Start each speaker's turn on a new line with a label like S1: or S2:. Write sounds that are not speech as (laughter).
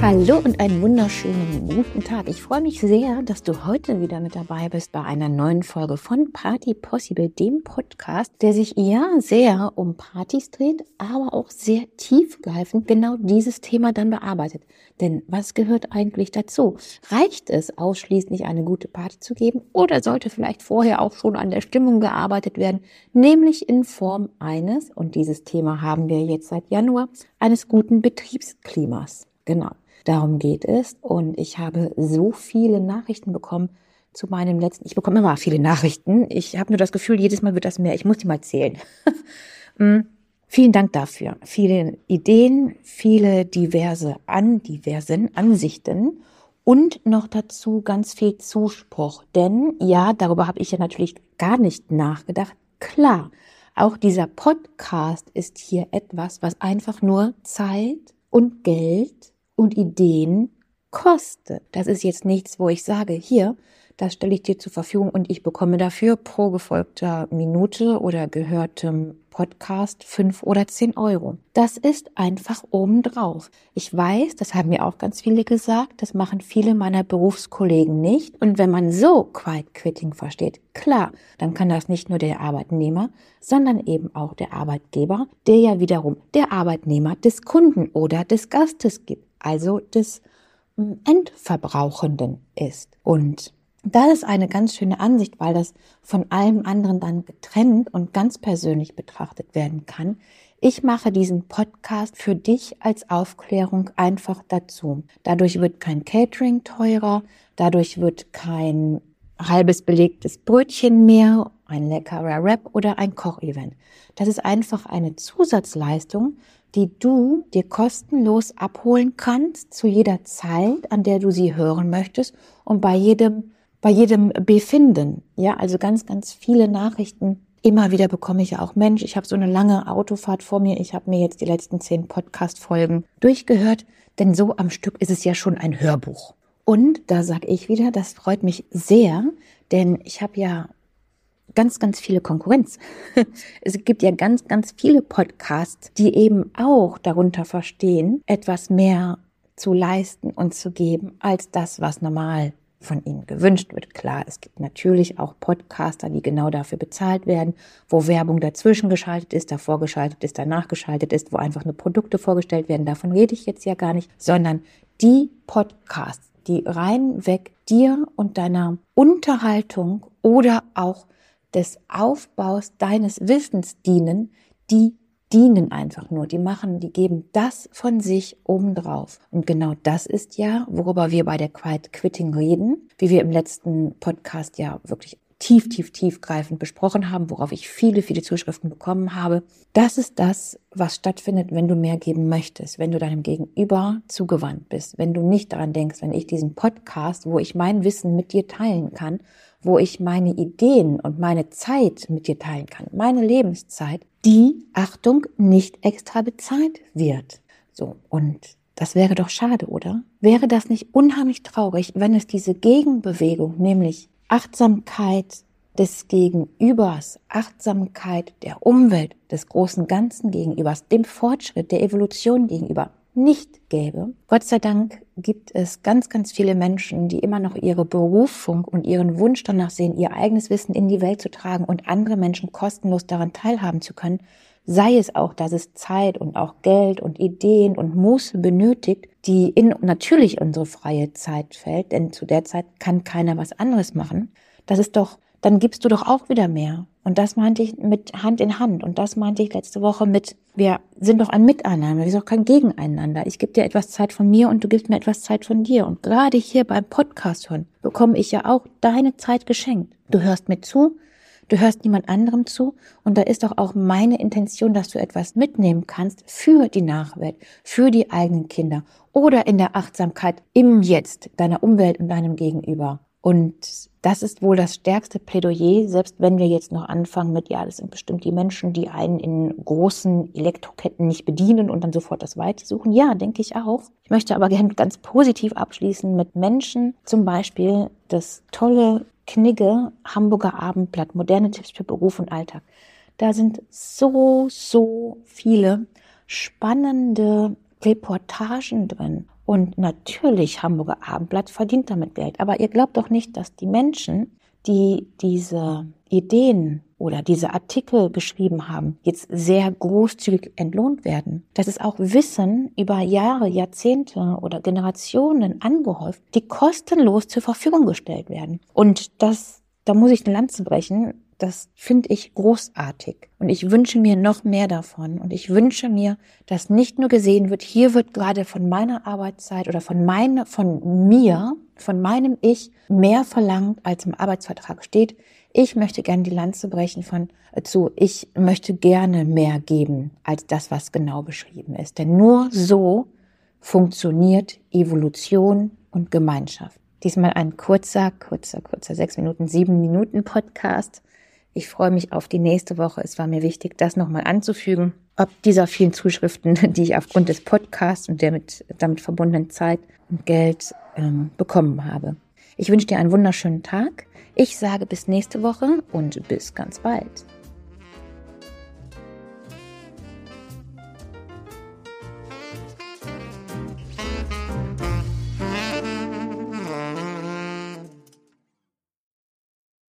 S1: Hallo und einen wunderschönen guten Tag. Ich freue mich sehr, dass du heute wieder mit dabei bist bei einer neuen Folge von Party Possible, dem Podcast, der sich ja sehr um Partys dreht, aber auch sehr tiefgreifend genau dieses Thema dann bearbeitet. Denn was gehört eigentlich dazu? Reicht es ausschließlich eine gute Party zu geben oder sollte vielleicht vorher auch schon an der Stimmung gearbeitet werden, nämlich in Form eines, und dieses Thema haben wir jetzt seit Januar, eines guten Betriebsklimas. Genau. Darum geht es. Und ich habe so viele Nachrichten bekommen zu meinem letzten. Ich bekomme immer viele Nachrichten. Ich habe nur das Gefühl, jedes Mal wird das mehr. Ich muss die mal zählen. (laughs) Mm, vielen Dank dafür. Viele Ideen, viele diverse an, diversen Ansichten und noch dazu ganz viel Zuspruch. Denn ja, darüber habe ich ja natürlich gar nicht nachgedacht. Klar, auch dieser Podcast ist hier etwas, was einfach nur Zeit und Geld und Ideen kostet. Das ist jetzt nichts, wo ich sage, hier, das stelle ich dir zur Verfügung und ich bekomme dafür pro gefolgter Minute oder gehörtem Podcast fünf oder zehn Euro. Das ist einfach obendrauf. Ich weiß, das haben mir auch ganz viele gesagt, das machen viele meiner Berufskollegen nicht. Und wenn man so Quiet Quitting versteht, klar, dann kann das nicht nur der Arbeitnehmer, sondern eben auch der Arbeitgeber, der ja wiederum der Arbeitnehmer des Kunden oder des Gastes gibt also des hm, Endverbrauchenden ist. Und das ist eine ganz schöne Ansicht, weil das von allem anderen dann getrennt und ganz persönlich betrachtet werden kann. Ich mache diesen Podcast für dich als Aufklärung einfach dazu. Dadurch wird kein Catering teurer, dadurch wird kein halbes belegtes Brötchen mehr, ein leckerer Wrap oder ein Kochevent. Das ist einfach eine Zusatzleistung, die du dir kostenlos abholen kannst zu jeder Zeit, an der du sie hören möchtest und bei jedem, bei jedem Befinden. Ja, also ganz, ganz viele Nachrichten. Immer wieder bekomme ich ja auch, Mensch, ich habe so eine lange Autofahrt vor mir. Ich habe mir jetzt die letzten zehn Podcast-Folgen durchgehört, denn so am Stück ist es ja schon ein Hörbuch. Und da sage ich wieder, das freut mich sehr, denn ich habe ja ganz, ganz viele Konkurrenz. (laughs) Es gibt ja ganz, ganz viele Podcasts, die eben auch darunter verstehen, etwas mehr zu leisten und zu geben als das, was normal von ihnen gewünscht wird. Klar, es gibt natürlich auch Podcaster, die genau dafür bezahlt werden, wo Werbung dazwischen geschaltet ist, davor geschaltet ist, danach geschaltet ist, wo einfach nur Produkte vorgestellt werden. Davon rede ich jetzt ja gar nicht, sondern die Podcasts, die reinweg dir und deiner Unterhaltung oder auch des Aufbaus deines Wissens dienen, die dienen einfach nur, die machen, die geben das von sich obendrauf. Und genau das ist ja, worüber wir bei der Quiet Quitting reden, wie wir im letzten Podcast ja wirklich tief, tief, tiefgreifend besprochen haben, worauf ich viele, viele Zuschriften bekommen habe. Das ist das, was stattfindet, wenn du mehr geben möchtest, wenn du deinem Gegenüber zugewandt bist, wenn du nicht daran denkst, wenn ich diesen Podcast, wo ich mein Wissen mit dir teilen kann, wo ich meine Ideen und meine Zeit mit dir teilen kann, meine Lebenszeit, die, Achtung, nicht extra bezahlt wird. So, und das wäre doch schade, oder? Wäre das nicht unheimlich traurig, wenn es diese Gegenbewegung, nämlich Achtsamkeit des Gegenübers, Achtsamkeit der Umwelt, des großen Ganzen gegenübers, dem Fortschritt der Evolution gegenüber nicht gäbe. Gott sei Dank gibt es ganz, ganz viele Menschen, die immer noch ihre Berufung und ihren Wunsch danach sehen, ihr eigenes Wissen in die Welt zu tragen und andere Menschen kostenlos daran teilhaben zu können. Sei es auch, dass es Zeit und auch Geld und Ideen und Muße benötigt, die in natürlich unsere freie Zeit fällt, denn zu der Zeit kann keiner was anderes machen. Das ist doch, dann gibst du doch auch wieder mehr. Und das meinte ich mit Hand in Hand. Und das meinte ich letzte Woche mit, wir sind doch ein Miteinander, wir sind doch kein Gegeneinander. Ich gebe dir etwas Zeit von mir und du gibst mir etwas Zeit von dir. Und gerade hier beim Podcast hören bekomme ich ja auch deine Zeit geschenkt. Du hörst mir zu, du hörst niemand anderem zu. Und da ist doch auch meine Intention, dass du etwas mitnehmen kannst für die Nachwelt, für die eigenen Kinder oder in der Achtsamkeit im Jetzt, deiner Umwelt und deinem Gegenüber. Und das ist wohl das stärkste Plädoyer, selbst wenn wir jetzt noch anfangen mit, ja, das sind bestimmt die Menschen, die einen in großen Elektroketten nicht bedienen und dann sofort das Weite suchen. Ja, denke ich auch. Ich möchte aber gerne ganz positiv abschließen mit Menschen, zum Beispiel das tolle Knigge Hamburger Abendblatt, moderne Tipps für Beruf und Alltag. Da sind so, so viele spannende Reportagen drin Und natürlich Hamburger Abendblatt verdient damit Geld. Aber ihr glaubt doch nicht, dass die Menschen, die diese Ideen oder diese Artikel geschrieben haben, jetzt sehr großzügig entlohnt werden. Das ist auch Wissen über Jahre, Jahrzehnte oder Generationen angehäuft, die kostenlos zur Verfügung gestellt werden. Und das, da muss ich eine Lanze brechen. Das finde ich großartig. Und ich wünsche mir noch mehr davon. Und ich wünsche mir, dass nicht nur gesehen wird, hier wird gerade von meiner Arbeitszeit oder von meiner, von mir, von meinem Ich mehr verlangt, als im Arbeitsvertrag steht. Ich möchte gerne die Lanze brechen von zu, ich möchte gerne mehr geben als das, was genau beschrieben ist. Denn nur so funktioniert Evolution und Gemeinschaft. Diesmal ein kurzer, kurzer, kurzer, sechs Minuten, sieben Minuten Podcast ich freue mich auf die nächste Woche. Es war mir wichtig, das nochmal anzufügen. Ob dieser vielen Zuschriften, (laughs) die ich aufgrund des Podcasts und der mit, damit verbundenen Zeit und Geld ähm, bekommen habe. Ich wünsche dir einen wunderschönen Tag. Ich sage bis nächste Woche und bis ganz bald.